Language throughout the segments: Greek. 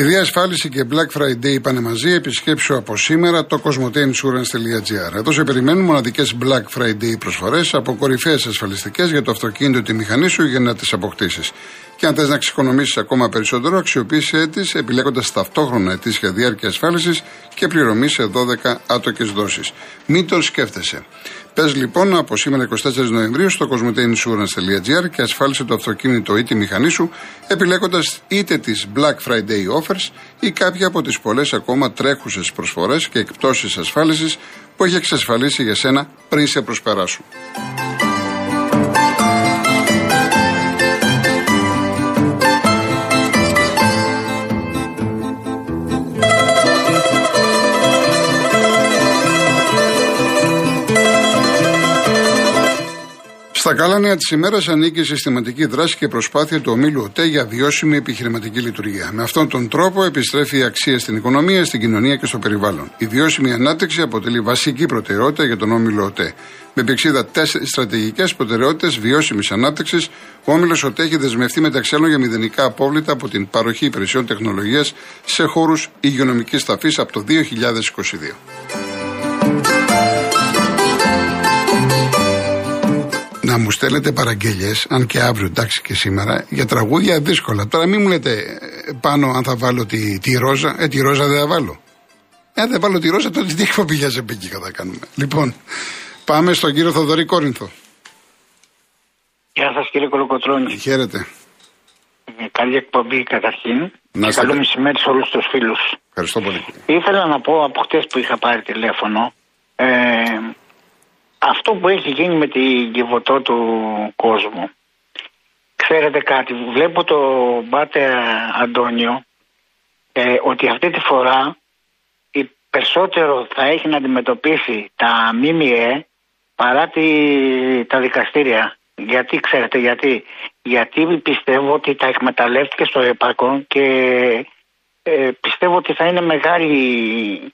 Επειδή ασφάλιση και Black Friday πάνε μαζί, επισκέψου από σήμερα το cosmoteinsurance.gr. Εδώ σε περιμένουν μοναδικές Black Friday προσφορές από κορυφαίες ασφαλιστικές για το αυτοκίνητο τη μηχανή σου για να τις αποκτήσεις. Και αν θες να ξεκονομήσει ακόμα περισσότερο, αξιοποίησέ τις επιλέγοντας ταυτόχρονα ετήσια διάρκεια ασφάλισης και πληρωμής σε 12 άτοκες δόσεις. Μην τον σκέφτεσαι. Πες λοιπόν από σήμερα 24 Νοεμβρίου στο cosmoteinsurance.gr και ασφάλισε το αυτοκίνητο ή τη μηχανή σου επιλέγοντας είτε τις Black Friday offers ή κάποια από τις πολλές ακόμα τρέχουσες προσφορές και εκπτώσεις ασφάλισης που έχει εξασφαλίσει για σένα πριν σε προσπεράσουν. Στα καλά νέα τη ημέρα ανήκει η συστηματική δράση και προσπάθεια του ομίλου ΟΤΕ για βιώσιμη επιχειρηματική λειτουργία. Με αυτόν τον τρόπο επιστρέφει η αξία στην οικονομία, στην κοινωνία και στο περιβάλλον. Η βιώσιμη ανάπτυξη αποτελεί βασική προτεραιότητα για τον όμιλο ΟΤΕ. Με επεξίδα τέσσερις στρατηγικές προτεραιότητες βιώσιμης ανάπτυξης, ο όμιλος ΟΤΕ έχει δεσμευτεί μεταξύ άλλων για μηδενικά απόβλητα από την παροχή υπηρεσιών τεχνολογίας σε χώρους υγειονομικής ταφής από το 2022. Να μου στέλνετε παραγγελίε, αν και αύριο εντάξει και σήμερα, για τραγούδια δύσκολα. Τώρα μην μου λέτε ε, πάνω αν θα βάλω τη, τη ρόζα. Ε, τη ρόζα δεν θα βάλω. Ε, αν δεν βάλω τη ρόζα, τότε τι εκπομπή για ζεμπίκικα θα κάνουμε. Λοιπόν, πάμε στον κύριο Θοδωρή Κόρινθο. Γεια σας κύριε Κολοκοτρόνη. Χαίρετε. Ε, καλή εκπομπή καταρχήν. Να και καλό μεσημέρι σε όλους τους φίλους. Ευχαριστώ πολύ. Ήθελα να πω από χτες που είχα πάρει τηλέφωνο. Ε, αυτό που έχει γίνει με την κυβωτό του κόσμου. Ξέρετε κάτι, βλέπω το Μπάτε Αντώνιο ε, ότι αυτή τη φορά η περισσότερο θα έχει να αντιμετωπίσει τα ΜΜΕ παρά τη, τα δικαστήρια. Γιατί ξέρετε γιατί. Γιατί πιστεύω ότι τα εκμεταλλεύτηκε στο έπακο και ε, πιστεύω ότι θα είναι μεγάλη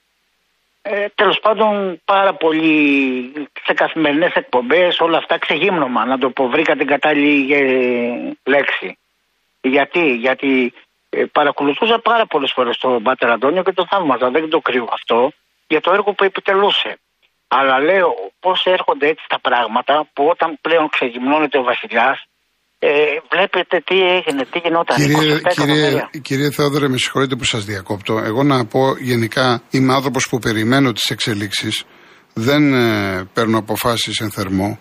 ε, Τέλος πάντων, πάρα πολύ σε καθημερινέ εκπομπές όλα αυτά ξεγύμνομα. Να το πω, βρήκα την κατάλληλη ε, λέξη. Γιατί, γιατί ε, παρακολουθούσα πάρα πολλές φορές τον Πάτερ Αντώνιο και το θαύμαζα. Δεν το κρύβω αυτό για το έργο που επιτελούσε. Αλλά λέω πώς έρχονται έτσι τα πράγματα που όταν πλέον ξεγυμνώνεται ο Βασιλιάς, ε, βλέπετε τι έγινε, τι γινόταν. Κύριε, κύριε, κύριε Θεόδωρε, με συγχωρείτε που σας διακόπτω. Εγώ να πω γενικά είμαι άνθρωπος που περιμένω τις εξελίξεις. Δεν ε, παίρνω αποφάσεις εν θερμό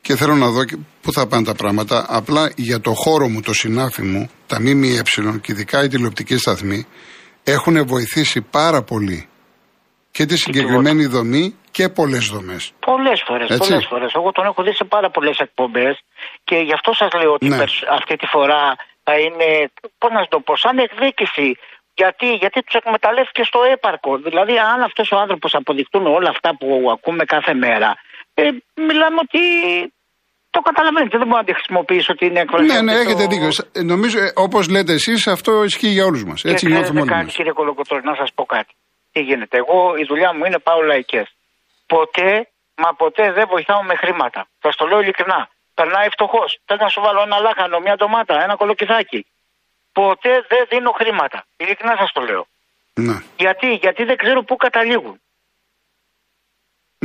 και θέλω να δω πού θα πάνε τα πράγματα. Απλά για το χώρο μου, το συνάφι μου, τα ΜΜΕ και ειδικά οι τηλεοπτικοί σταθμοί έχουν βοηθήσει πάρα πολύ και τη συγκεκριμένη δομή και πολλές δομές. Πολλές φορές. Πολλές φορές. Εγώ τον έχω δει σε πάρα πολλές εκπομπές και γι' αυτό σας λέω ότι ναι. αυτή τη φορά θα είναι, πώς να το πω, σαν εκδίκηση. Γιατί, γιατί τους εκμεταλλεύτηκε στο έπαρκο. Δηλαδή, αν αυτός ο άνθρωπος αποδειχτούν όλα αυτά που ακούμε κάθε μέρα, ε, μιλάμε ότι το καταλαβαίνετε, δεν μπορώ να τη χρησιμοποιήσω ότι είναι έκφραση. Ναι, ναι, έχετε δίκιο. Ε, νομίζω, ε, όπως λέτε εσείς, αυτό ισχύει για όλους μας. Έτσι νιώθουμε όλοι. Κάτι, κύριε Κολοκοτόρη, να σας πω κάτι. Τι γίνεται. Εγώ η δουλειά μου είναι πάω λαϊκές. Ποτέ, μα ποτέ δεν βοηθάω με χρήματα. Θα το λέω ειλικρινά περνάει φτωχός. Θες να σου βάλω ένα λάχανο, μια ντομάτα, ένα κολοκυθάκι. Ποτέ δεν δίνω χρήματα. Ειλικρινά σας το λέω. Ναι. Γιατί, γιατί δεν ξέρω πού καταλήγουν.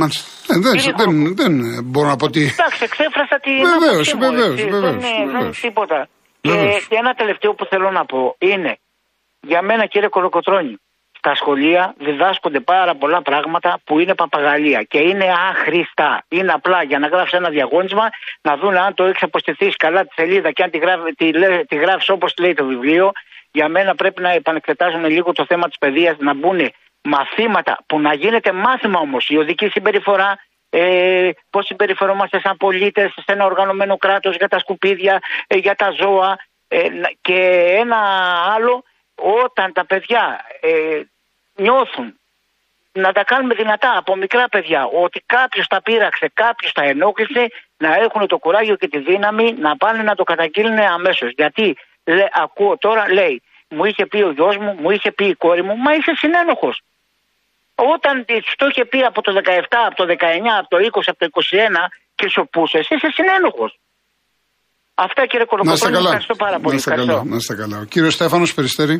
Μάλιστα. Ε, δεν, δεν, δεν, μπορώ να πω τι. Εντάξει, εξέφρασα τη. Βεβαίως, βεβαίως. Δεν είναι τίποτα. Και, και ένα τελευταίο που θέλω να πω είναι για μένα κύριε Κολοκοτρώνη στα σχολεία διδάσκονται πάρα πολλά πράγματα που είναι παπαγαλία και είναι άχρηστα. Είναι απλά για να γράφει ένα διαγώνισμα, να δουν αν το έχεις αποστηθείς καλά τη σελίδα και αν τη, γράφει, τη, τη γράφεις όπως λέει το βιβλίο. Για μένα πρέπει να επανεξετάσουν λίγο το θέμα της παιδείας, να μπουν μαθήματα που να γίνεται μάθημα όμως. Η οδική συμπεριφορά, ε, πώς συμπεριφερόμαστε σαν πολίτες σε ένα οργανωμένο κράτος για τα σκουπίδια, ε, για τα ζώα. Ε, και ένα άλλο όταν τα παιδιά ε, νιώθουν να τα κάνουμε δυνατά από μικρά παιδιά ότι κάποιος τα πείραξε, κάποιος τα ενόχλησε, να έχουν το κουράγιο και τη δύναμη να πάνε να το καταγγείλουν αμέσως. Γιατί λέ, ακούω τώρα, λέει, μου είχε πει ο γιος μου, μου είχε πει η κόρη μου, μα είσαι συνένοχος. Όταν το είχε πει από το 17, από το 19, από το 20, από το 21 και σου πούσε, είσαι συνένοχος. Αυτά κύριε Κολοκοτρώνη, ευχαριστώ πάρα πολύ. Να είστε καλά. Να είστε καλά. Ο κύριος Στέφανος Περιστέρη.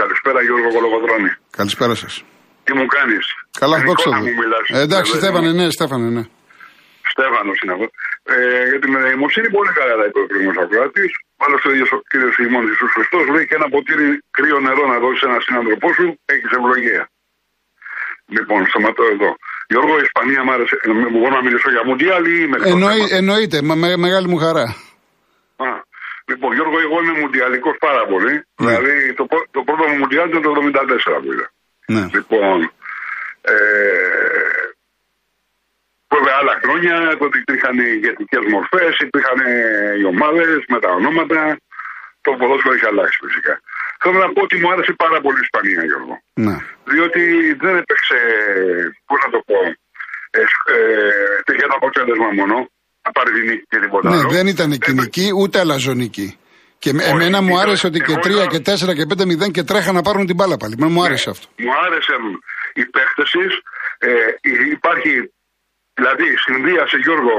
Καλησπέρα Γιώργο Κολοκοτρώνη. Καλησπέρα σας. Τι μου κάνεις; Καλά, δόξα μου μιλάς. Ε, εντάξει, Στέφανε, ναι, Στέφανε, ναι. Στέφανος είναι αυτός. Ε, για την νοημοσύνη πολύ καλά τα είπε ο κ. Ακροάτη. Μάλιστα ο ίδιος ο κ. Σιμών Ιησούς Χριστός λέει και ένα ποτήρι κρύο νερό να δώσει ένας συνάνθρωπό σου έχεις ευλογία. Λοιπόν, σταματώ εδώ. Γιώργο, η Ισπανία μου άρεσε. Ε, μπορώ να μιλήσω για Μουντιάλ ή με Εννοεί, Εννοείται, με, μεγάλη μου χαρά. Α, λοιπόν, Γιώργο, εγώ είμαι μουντιαλικός πάρα πολύ. Ναι. Δηλαδή, το, το πρώτο μου Μουντιάλ ήταν το 1974 που είδα. Ναι. Λοιπόν, ε, Βέβαια άλλα χρόνια τότε υπήρχαν οι ηγετικές μορφές, υπήρχαν οι ομάδες με τα ονόματα. Το ποδόσφαιρο έχει αλλάξει φυσικά. Θέλω να πω ότι μου άρεσε πάρα πολύ η Ισπανία, Γιώργο. Ναι. Διότι δεν έπαιξε, πώς να το πω, ε, ε, το αποτέλεσμα μόνο. Να πάρει την νίκη και τίποτα Ναι, δεν ήταν κοινική ούτε αλαζονική. Και Όχι, εμένα μου άρεσε ότι και 3 και 4 και 5-0 και τρέχα να πάρουν την μπάλα πάλι. Μου ναι, άρεσε αυτό. Μου άρεσε η παίχτεση. Ε, υπάρχει Δηλαδή συνδύασε Γιώργο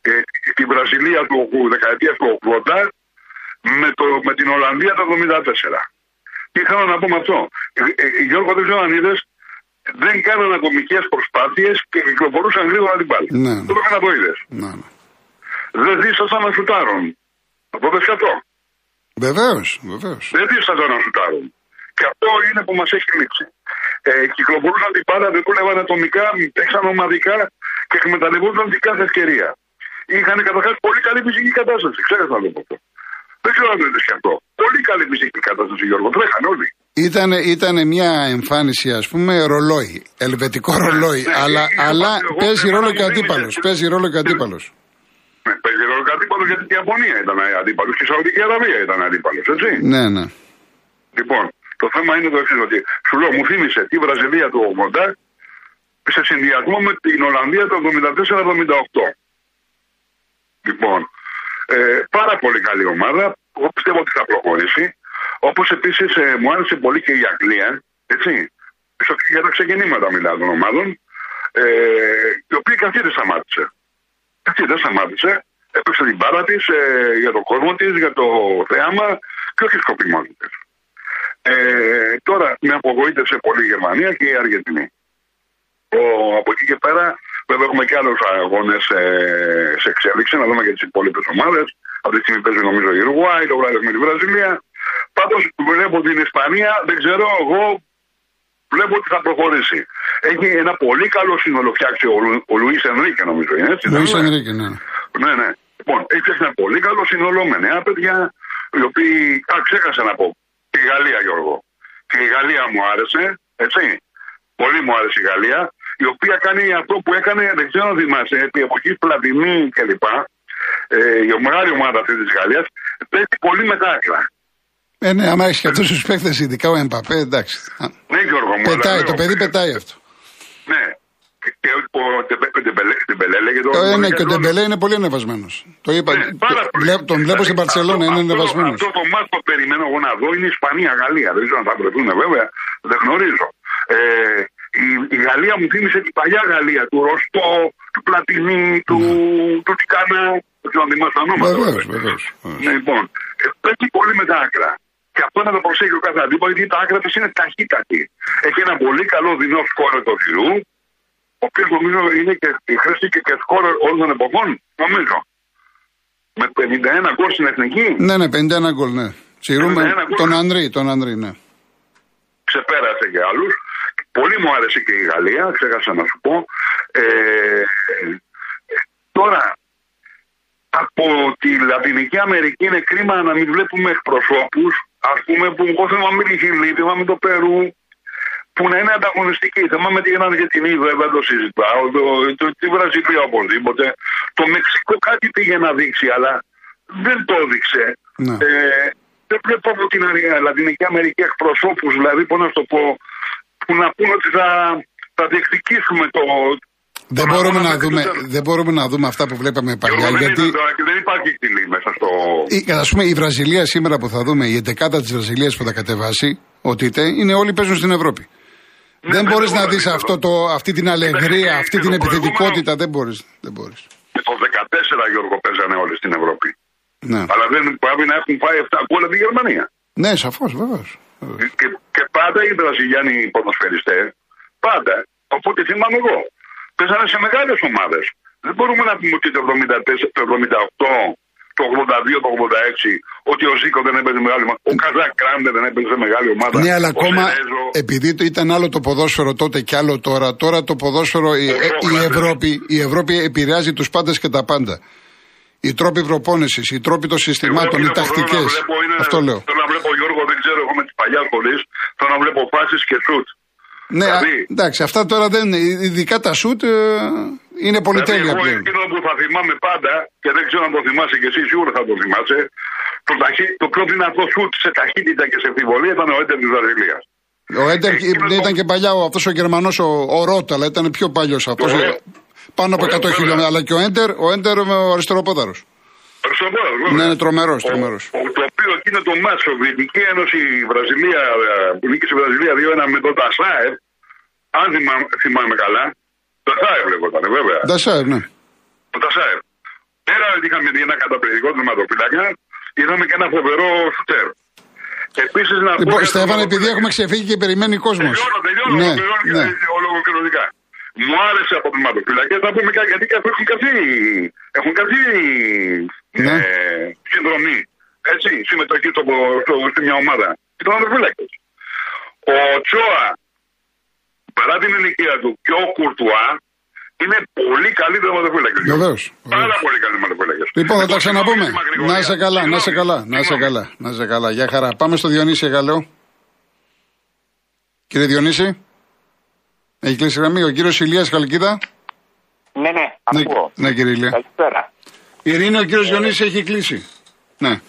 ε, την Βραζιλία του δεκαετίας του 80 με, το, με την Ολλανδία το 74. Τι θέλω να πω με αυτό; Ε, ε, Γιώργο δεν ξέρω αν είδες, δεν κάναν ατομικέ προσπάθειες και κυκλοφορούσαν γρήγορα την πάλη. Ναι. Το έκανα το είδες. Ναι, ναι. Δεν δίστασαν να σουτάρουν. Από αυτό. Βεβαίως, βεβαίως. Δεν δίστασαν να σουτάρουν. Και αυτό είναι που μας έχει λήξει. Ε, κυκλοφορούσαν την πάντα, δεν δούλευαν ατομικά, παίξαν ομαδικά και εκμεταλλευόταν την κάθε ευκαιρία. Είχαν καταρχάς πολύ καλή φυσική κατάσταση. Ξέρετε να το πω αυτό. Δεν ξέρω αν το είδες αυτό. Πολύ καλή φυσική κατάσταση, Γιώργο. Τρέχαν όλοι. Ήταν, ήταν μια εμφάνιση, ας πούμε, ρολόι. Ελβετικό ναι, ρολόι. Ναι, αλλά αλλά παίζει ρόλο και αντίπαλος. Παίζει ρόλο και αντίπαλος. Ναι, παίζει ρόλο και αντίπαλος γιατί η Ιαπωνία ήταν αντίπαλος και η Σαουδική Αραβία ήταν αντίπαλος, έτσι. Ναι, ναι. Λοιπόν, το θέμα είναι το εξής, ότι σου λέω, μου θύμισε τη Βραζιλία του 80 σε συνδυασμό με την Ολλανδία το 74-78. Λοιπόν, ε, πάρα πολύ καλή ομάδα. Εγώ πιστεύω ότι θα προχωρήσει. Όπως επίσης ε, μου άρεσε πολύ και η Αγγλία. Έτσι. Για τα ξεκινήματα μιλάω των ομάδων. Ε, η οποία και αυτή δεν σταμάτησε. Αυτή δεν σταμάτησε. Έπαιξε την πάρα της ε, για τον κόσμο της, για το θέαμα και όχι σκοπιμότητες. Ε, τώρα με απογοήτευσε πολύ η Γερμανία και η Αργεντινή. Ο, από εκεί και πέρα, βέβαια, έχουμε και άλλους αγώνες ε, σε εξέλιξη, να δούμε και τις υπόλοιπες ομάδες. Αυτή τη στιγμή παίζει νομίζω η Ουρουάη, το βράδυ με τη Βραζιλία. Πάντως βλέπω την Ισπανία, δεν ξέρω, εγώ βλέπω ότι θα προχωρήσει. Έχει ένα πολύ καλό σύνολο φτιάξει ο, ο Λουίς Ενρίκε, νομίζω είναι έτσι. Λουίς Ενρίκε, ναι. Ναι, ναι. Λοιπόν, έχει φτιάξει ένα πολύ καλό σύνολο με νέα παιδιά, οι οποίοι. Α, ξέχασα να πω. Και η Γαλλία, Γιώργο. Και η Γαλλία μου άρεσε, έτσι. Πολύ μου άρεσε η Γαλλία η οποία κάνει αυτό που έκανε, δεν ξέρω αν θυμάσαι, επί εποχή Πλατινή κλπ. Ε, η μεγάλη ομάδα αυτή τη Γαλλία παίζει πολύ με άκρα. Ε, ναι, άμα έχει και αυτού του παίχτε, ειδικά ο Εμπαπέ, εντάξει. Ναι, Γιώργο μου. Πετάει, το παιδί πετάει αυτό. Ναι. Και ο Ντεμπελέ λέγεται. Ε, ναι, και ο Ντεμπελέ είναι πολύ ανεβασμένο. Το είπα. Ναι, τον βλέπω στην Μπαρσελόνα, είναι ανεβασμένο. Αυτό το μάτι που περιμένω εγώ να δω είναι Ισπανία-Γαλλία. Δεν ξέρω αν θα βρεθούν βέβαια, δεν γνωρίζω. Ε, η, η Γαλλία μου θύμισε την παλιά Γαλλία, του Ροστό, του Πλατινί, του, mm. του Τιγκανά. Δεν ξέρω αν θυμάσαι τα ονόματα. Βεβαίως, Ναι, λοιπόν, ε, πέφτει πολύ με τα άκρα. Και αυτό να το προσέχει ο κάθε αντίπαλο, γιατί τα άκρα τη είναι ταχύτατη. Έχει ένα πολύ καλό δεινό σκόρ το Ζηρού, ο οποίος νομίζω είναι και η χρήση και, και σκόρ όλων των εποχών, νομίζω. Με 51 γκολ στην εθνική. Ναι, ναι, 51 γκολ, ναι. Τσιρούμε τον Ανδρή, τον Ανδρή, ναι. Ξεπέρασε και άλλους. Πολύ μου άρεσε και η Γαλλία, ξέχασα να σου πω. Ε, τώρα, από τη Λατινική Αμερική είναι κρίμα να μην βλέπουμε εκπροσώπους, ας πούμε, που εγώ θυμάμαι τη Χιλή, θυμάμαι το Περού, που να είναι ανταγωνιστικοί. Θυμάμαι τι έγιναν για την Ήβα, βέβαια το συζητάω, το, το, τη Βραζιλία οπωσδήποτε. Το Μεξικό κάτι πήγε να δείξει, αλλά δεν το έδειξε. Ναι. Ε, δεν βλέπω από την Λατινική Αμερική εκπροσώπους, δηλαδή, πώς να το πω, που να πούνε ότι θα, θα διεκδικήσουμε το. Δεν μπορούμε, να δούμε, δεν μπορούμε να δούμε αυτά που βλέπαμε παλιά. Δεν γιατί... δεν υπάρχει εκτιλή μέσα στο. Α πούμε, η Βραζιλία σήμερα που θα δούμε, η 11 της Βραζιλίας που θα κατεβάσει, ο Τίτε, είναι όλοι παίζουν στην Ευρώπη. Ναι, δεν μπορείς να δεις αυτή την αλεγρία, αυτή την επιθετικότητα. Δεν μπορείς. Δεν μπορείς. Το 14 Γιώργο παίζανε όλοι στην Ευρώπη. Ναι. Αλλά δεν πρέπει να έχουν πάει 7 γκολ από τη Γερμανία. Ναι, σαφώς, βεβαίως. Και, και πάντα οι Βραζιλιάνοι ποδοσφαιριστές, πάντα, οπότε θυμάμαι εγώ, παίζανε σε μεγάλες ομάδες. Δεν μπορούμε να πούμε ότι το 74, το 78 το 82, το 86, ότι ο Ζήκο δεν έπαιζε μεγάλη ομάδα. Ο Καζάκ Κράντε δεν έπαιζε μεγάλη ομάδα. Ναι, αλλά ακόμα επειδή το ήταν άλλο το ποδόσφαιρο τότε και άλλο τώρα, τώρα το ποδόσφαιρο, η, η, Ευρώπη, η Ευρώπη επηρεάζει τους πάντες και τα πάντα. Οι τρόποι προπόνησης, οι τρόποι των συστημάτων, οι τακτικές. Αυτό λέω. Θέλω να βλέπω Γιώργο, δεν ξέρω, εγώ με τι παλιά σχολή. Θέλω να βλέπω φάσεις και σουτ. Ναι, δηλαδή, εντάξει, αυτά τώρα δεν είναι. Ειδικά τα σουτ ε, είναι πολυτέλεια δηλαδή, πλέον. Εκείνο που θα θυμάμαι πάντα, και δεν ξέρω αν το θυμάσαι και εσύ, σίγουρα θα το θυμάσαι, το, ταχύ, το πιο δυνατό σουτ σε ταχύτητα και σε επιβολή ήταν ο Έντερ της Βραζιλίας. Ο Έντερ ε, ήταν το... και παλιά αυτός ο Γερμανός ο, ο Ρότα, αλλά ήταν πιο παλιός αυτός. Πάνω από 100 χιλιόμετρα. Αλλά και ο Έντερ, ο Έντερ με ο αριστεροπόδαρο. Αριστεροπόδαρο, Ναι, είναι τρομερός, τρομερός. Το οποίο εκείνο το μάτσο, Σοβιετική Ένωση Βραζιλία, ε, που νίκησε η Βραζιλία 2-1 με τον Τασάεφ, αν θυμάμαι καλά, Τασάευ λεγόταν, βέβαια. Τασάευ, ναι. Το Τασάευ. Πέρα ότι είχαμε ένα καταπληκτικό τερματοφύλακα, είδαμε και ένα φοβερό σουτέρ. Επίσης να λοιπόν, πω. Στέφανε, επειδή έχουμε ξεφύγει και περιμένει κόσμος. Τελειώνω, τελειώνω, ναι, τελειώνω ναι. ολοκληρωτικά. Μου άρεσε από τερματοφύλακα, θα πούμε κάτι, γιατί έχουν καθεί, έχουν καθεί ναι. ε, συνδρομή. Έτσι, συμμετοχή στο, στο, σε μια ομάδα. Οι τερματοφύλακε. Ο Τσόα παρά την ηλικία του και ο Κουρτουά είναι πολύ καλή τερματοφύλακα. Βεβαίως. Πάρα πολύ καλή τερματοφύλακα. Λοιπόν, θα τα ξαναπούμε. Να είσαι καλά, να είσαι καλά, να είσαι καλά, να είσαι καλά. Γεια χαρά. Πάμε στο Διονύση Εγαλέο. Κύριε Διονύση. Έχει κλείσει γραμμή. Ο κύριος Ηλίας Χαλκίδα. Ναι, ναι, ακούω. Ναι, ναι κύριε Ηλία. Καλησπέρα. Η Ειρήνη, ο κύριος ε, Διονύση έχει κλείσει. Ναι.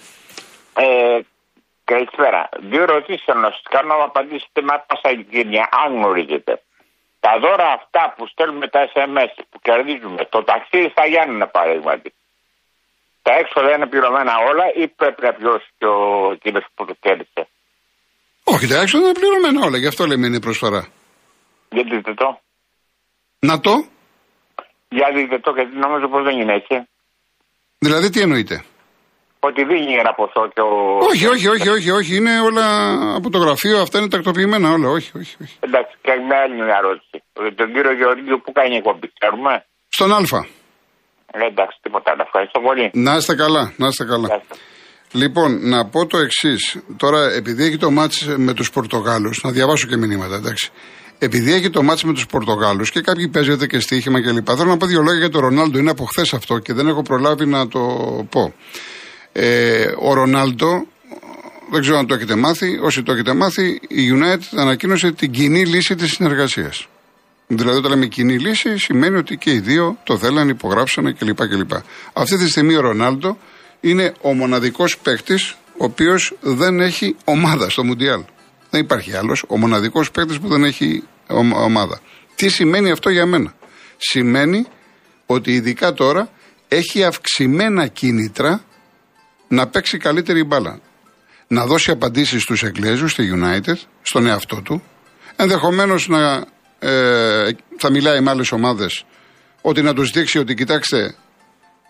Ε, Καλησπέρα. Δύο ερωτήσεις θέλω να σας κάνω να απαντήσετε με πάσα ειλικρίνεια, αν γνωρίζετε. Τα δώρα αυτά που στέλνουμε τα SMS που κερδίζουμε, το ταξίδι στα Γιάννενα παραδείγματι. Τα έξοδα είναι πληρωμένα όλα ή πρέπει να πληρώσει και ο κύριος που το κέρδισε; Όχι, τα έξοδα είναι πληρωμένα όλα, γι' αυτό λέμε είναι η προσφορά. Για δείτε το; Να το. Για δείτε το, γιατί νομίζω πως δεν είναι έτσι. Δηλαδή τι εννοείται ότι δίνει ένα ποσό και ο. Όχι, όχι, όχι, όχι, όχι. Είναι όλα από το γραφείο, αυτά είναι τακτοποιημένα όλα. Όχι, όχι. όχι. Εντάξει, και μια άλλη μια ερώτηση. Τον κύριο Γεωργίου που κάνει εκπομπή, ξέρουμε; Στον Α. Ε, εντάξει, τίποτα. Ευχαριστώ πολύ. Να είστε καλά, να είστε καλά. Λοιπόν, να πω το εξής. Τώρα, επειδή έχει το μάτς με τους Πορτογάλους, να διαβάσω και μηνύματα, εντάξει. Επειδή έχει το μάτς με τους Πορτογάλους και κάποιοι παίζετε και στοίχημα κλπ. Θέλω να πω δύο λόγια για τον Ρονάλντο. Είναι από χθες αυτό και δεν έχω προλάβει να το πω. Ε, ο Ρονάλντο, δεν ξέρω αν το έχετε μάθει, όσοι το έχετε μάθει, η United ανακοίνωσε την κοινή λύση της συνεργασίας. Δηλαδή, όταν λέμε κοινή λύση, σημαίνει ότι και οι δύο το θέλαν, υπογράψανε κλπ. κλπ. Αυτή τη στιγμή ο Ρονάλντο είναι ο μοναδικός παίκτης ο οποίος δεν έχει ομάδα στο Μουντιάλ. Δεν υπάρχει άλλος. Ο μοναδικός παίκτης που δεν έχει ομάδα. Τι σημαίνει αυτό για μένα; Σημαίνει ότι ειδικά τώρα έχει αυξημένα κίνητρα να παίξει καλύτερη μπάλα. Να δώσει απαντήσεις στους Εγγλέζους, στη United, στον εαυτό του. Ενδεχομένως να ε, θα μιλάει με άλλες ομάδες ότι να τους δείξει ότι κοιτάξτε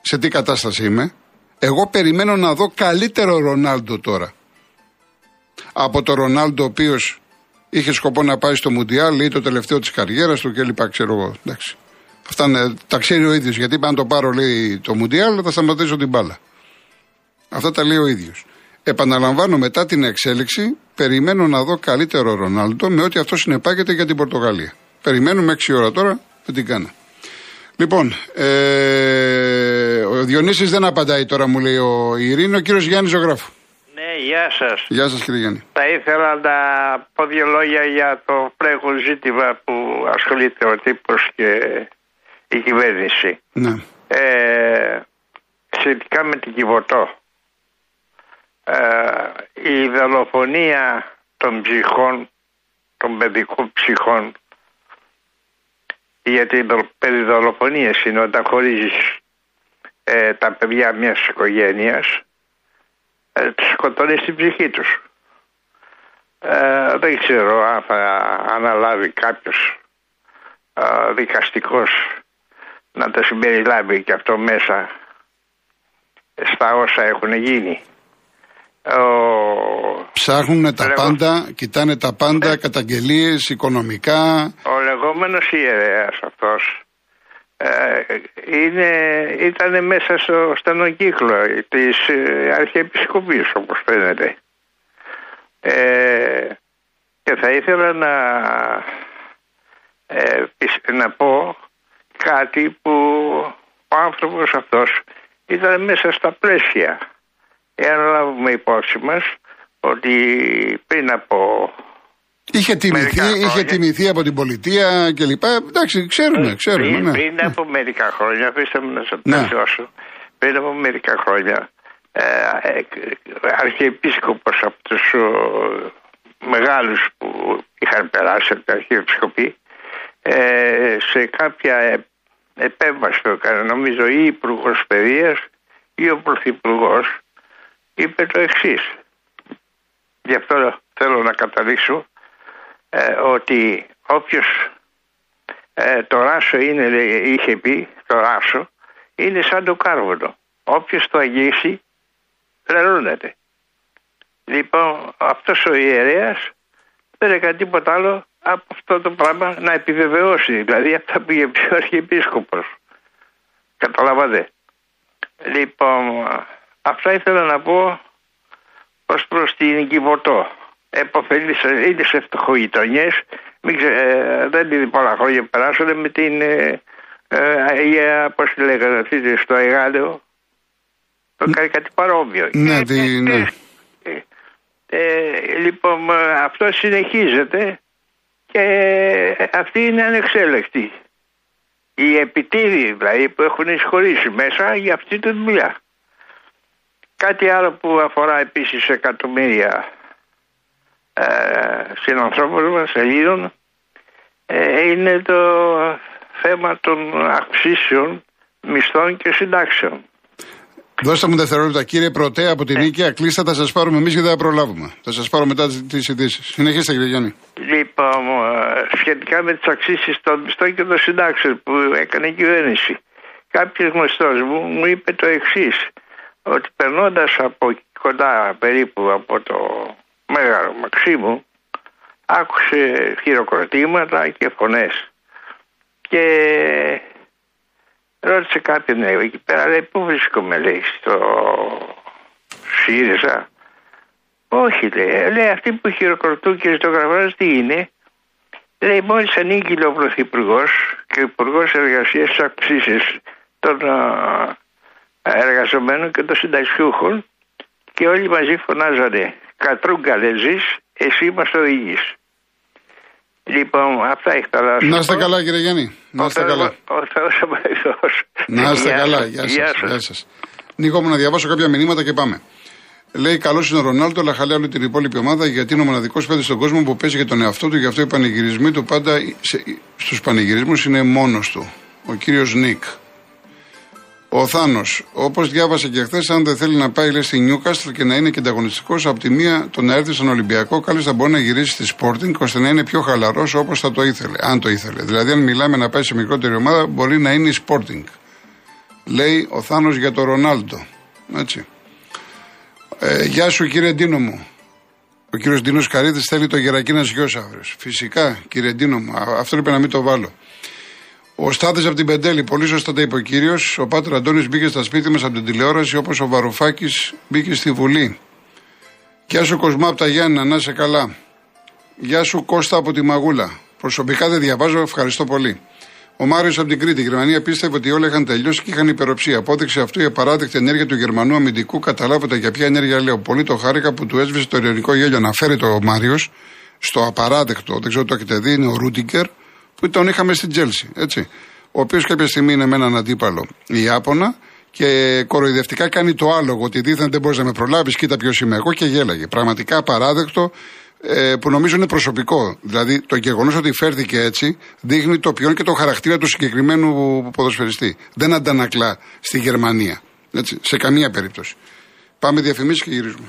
σε τι κατάσταση είμαι. Εγώ περιμένω να δω καλύτερο Ρονάλντο τώρα. Από το Ρονάλντο ο οποίος είχε σκοπό να πάει στο Μουντιάλ ή το τελευταίο της καριέρας του κλπ. Ξέρω εγώ. Εντάξει. Αυτά τα ξέρει ο ίδιος. Γιατί αν το πάρω λέει το Μουντιάλ θα σταματήσω την μπάλα. Αυτά τα λέει ο ίδιος. Επαναλαμβάνω μετά την εξέλιξη, περιμένω να δω καλύτερο Ρονάλντο με ό,τι αυτό συνεπάγεται για την Πορτογαλία. Περιμένουμε 6 ώρα τώρα, δεν την κάνα. Λοιπόν, ε, ο Διονύσης δεν απαντάει τώρα, μου λέει ο Ειρήνη, ο κύριος Γιάννης Ζωγράφου. Ναι, γεια σας. Γεια σας κύριε Γιάννη. Θα ήθελα να πω δύο λόγια για το πρέχον ζήτημα που ασχολείται ο τύπος και η κυβέρνηση. Ναι. Ε, σχετικά με την Κιβωτό. Ε, η δολοφονία των ψυχών, των παιδικών ψυχών, γιατί περί δολοφονίες είναι όταν χωρίζεις ε, τα παιδιά μιας οικογένειας, ε, σκοτώνεις την ψυχή τους. Ε, δεν ξέρω αν θα αναλάβει κάποιος ε, δικαστικός να τα συμπεριλάβει και αυτό μέσα στα όσα έχουν γίνει. Ψάχνουν τα πάντα, κοιτάνε τα πάντα, ναι. καταγγελίες, οικονομικά. Ο λεγόμενος ιερέας αυτός ε, είναι, ήταν μέσα στο στενοκύκλο της ε, Αρχιεπισκοπής όπως φαίνεται. Ε, και θα ήθελα να, ε, να πω κάτι που ο άνθρωπος αυτός ήταν μέσα στα πλαίσια. Εάν λάβουμε υπόψη μας ότι πριν από Είχε τιμηθεί, είχε τιμηθεί από την πολιτεία κλπ. Εντάξει, ξέρουμε, ε, ξέρουμε. Πριν, ναι. πριν από μερικά χρόνια, αφήστε μου να σα ναι. πριν από μερικά χρόνια, ε, ε, αρχιεπίσκοπος από τους μεγάλους που είχαν περάσει από την αρχιεπισκοπή, ε, σε κάποια επέμβαση το έκανε, νομίζω ή υπουργός παιδείας ή ο πρωθυπουργός, είπε το εξής. Γι' αυτό θέλω να καταλήξω ε, ότι όποιος ε, το ράσο είναι, είχε πει, το ράσο, είναι σαν το κάρβονο. Όποιος το αγγίσει, τρελώνεται. Λοιπόν, αυτός ο ιερέας δεν έκανε τίποτα άλλο από αυτό το πράγμα να επιβεβαιώσει. Δηλαδή αυτά που είχε πει ο Αρχιεπίσκοπος. Καταλαβαίνετε. Λοιπόν, αυτά ήθελα να πω ως προς την Κιβωτό εποφελείς, είναι σε φτωχογειτονιές, ε, δεν είναι πολλά χρόνια περάσανε με την ε, ε, πώς τη λέγανε αυτή στο Εγάλεο, το κάνει κάτι παρόμοιο. Ναι, τι, ναι. Ε, λοιπόν, αυτό συνεχίζεται και αυτή είναι ανεξέλεκτη. Οι επιτήροι δηλαδή που έχουν εισχωρήσει μέσα για αυτή τη δουλειά. Κάτι άλλο που αφορά επίσης εκατομμύρια ε, συνανθρώπων μας, Ελλήνων, ε, είναι το θέμα των αυξήσεων μισθών και συντάξεων. Δώστε μου δευτερόλεπτα. Κύριε Πρωτέ, από την Νίκαια, κλείστε, θα σας πάρουμε εμείς γιατί δεν θα προλάβουμε. Θα σας πάρω μετά τις ειδήσεις. Συνεχίστε, κύριε Γιάννη. Λοιπόν, ε, σχετικά με τις αυξήσεις των μισθών και των συντάξεων που έκανε η κυβέρνηση, κάποιος γνωστός μου μου είπε το εξής, ότι περνώντας από κοντά περίπου από το Μέγαρο Μαξίμου άκουσε χειροκροτήματα και φωνές. Και ρώτησε κάποιον ναι, εκεί πέρα λέει πού βρίσκομαι λέει στο ΣΥΡΙΖΑ; Όχι λέει, λέει αυτοί που χειροκροτούν και ζωγραφάζουν τι είναι; Λέει μόλις ανήκει ο Πρωθυπουργός και ο Υπουργός Εργασίας αυξήσει των εργαζομένων και των συνταξιούχων και όλοι μαζί φωνάζανε κατρούγκαλε εσύ μα οδηγεί. Λοιπόν, αυτά έχει καλά. Να είστε καλά, κύριε Γιάννη. Να είστε καλά. Ο Θεός Να είστε καλά. Γεια σας. σας. Νίκο μου να διαβάσω κάποια μηνύματα και πάμε. Λέει καλό είναι ο Ρονάλτο, αλλά χαλάει όλη την υπόλοιπη ομάδα γιατί είναι ο μοναδικός παίκτης στον κόσμο που παίζει για τον εαυτό του. Γι' αυτό οι πανηγυρισμοί του πάντα στους πανηγυρισμούς είναι μόνος του. Ο κύριος Νίκ. Ο Θάνος, όπως διάβασε και χθες, αν δεν θέλει να πάει λέει, στη Νιούκαστλ και να είναι και ανταγωνιστικός, από τη μία το να έρθει στον Ολυμπιακό, κάλλιστα μπορεί να γυρίσει στη Sporting ώστε να είναι πιο χαλαρός όπως θα το ήθελε. Αν το ήθελε. Δηλαδή, αν μιλάμε να πάει σε μικρότερη ομάδα, μπορεί να είναι η Sporting. Λέει ο Θάνος για το Ρονάλντο. Έτσι. Ε, γεια σου κύριε Ντίνο μου. Ο κύριος Ντίνος Καρίδης θέλει το Γερακίνας γιος αύριο. Φυσικά κύριε Ντίνο μου, αυτό είπε να μην το βάλω. Ο Στάδε από την Πεντέλη, πολύ σωστά τα είπε ο κύριος. Ο Πάτρο Αντώνης μπήκε στα σπίτια μας από την τηλεόραση, όπως ο Βαρουφάκης μπήκε στη Βουλή. Γεια σου Κοσμά από τα Γιάννα, να είσαι καλά. Γεια σου Κώστα από τη Μαγούλα. Προσωπικά δεν διαβάζω, ευχαριστώ πολύ. Ο Μάριος από την Κρήτη. Η Γερμανία πίστευε ότι όλα είχαν τελειώσει και είχαν υπεροψία. Απόδειξε αυτού η απαράδεκτη ενέργεια του Γερμανού αμυντικού. Καταλάβετε για ποια ενέργεια λέω. Πολύ το χάρηκα που του έσβησε το ειρηνικό γέλιο. Αναφέρει το Μάριος στο απαράδεκτο, δεν ξέρω το έχετε δει, είναι ο Ρούντιγκερ, που τον είχαμε στην Τζέλση. Έτσι. Ο οποίος κάποια στιγμή είναι με έναν αντίπαλο η Ιάπωνα και κοροϊδευτικά κάνει το άλογο ότι δίθεν δεν μπορείς να με προλάβεις, κοίτα ποιος είμαι εγώ και γέλαγε. Πραγματικά απαράδεκτο ε, που νομίζω είναι προσωπικό. Δηλαδή το γεγονός ότι φέρθηκε έτσι δείχνει το ποιόν και το χαρακτήρα του συγκεκριμένου ποδοσφαιριστή. Δεν αντανακλά στη Γερμανία. Έτσι, σε καμία περίπτωση. Πάμε διαφημίσεις και γυρίζουμε.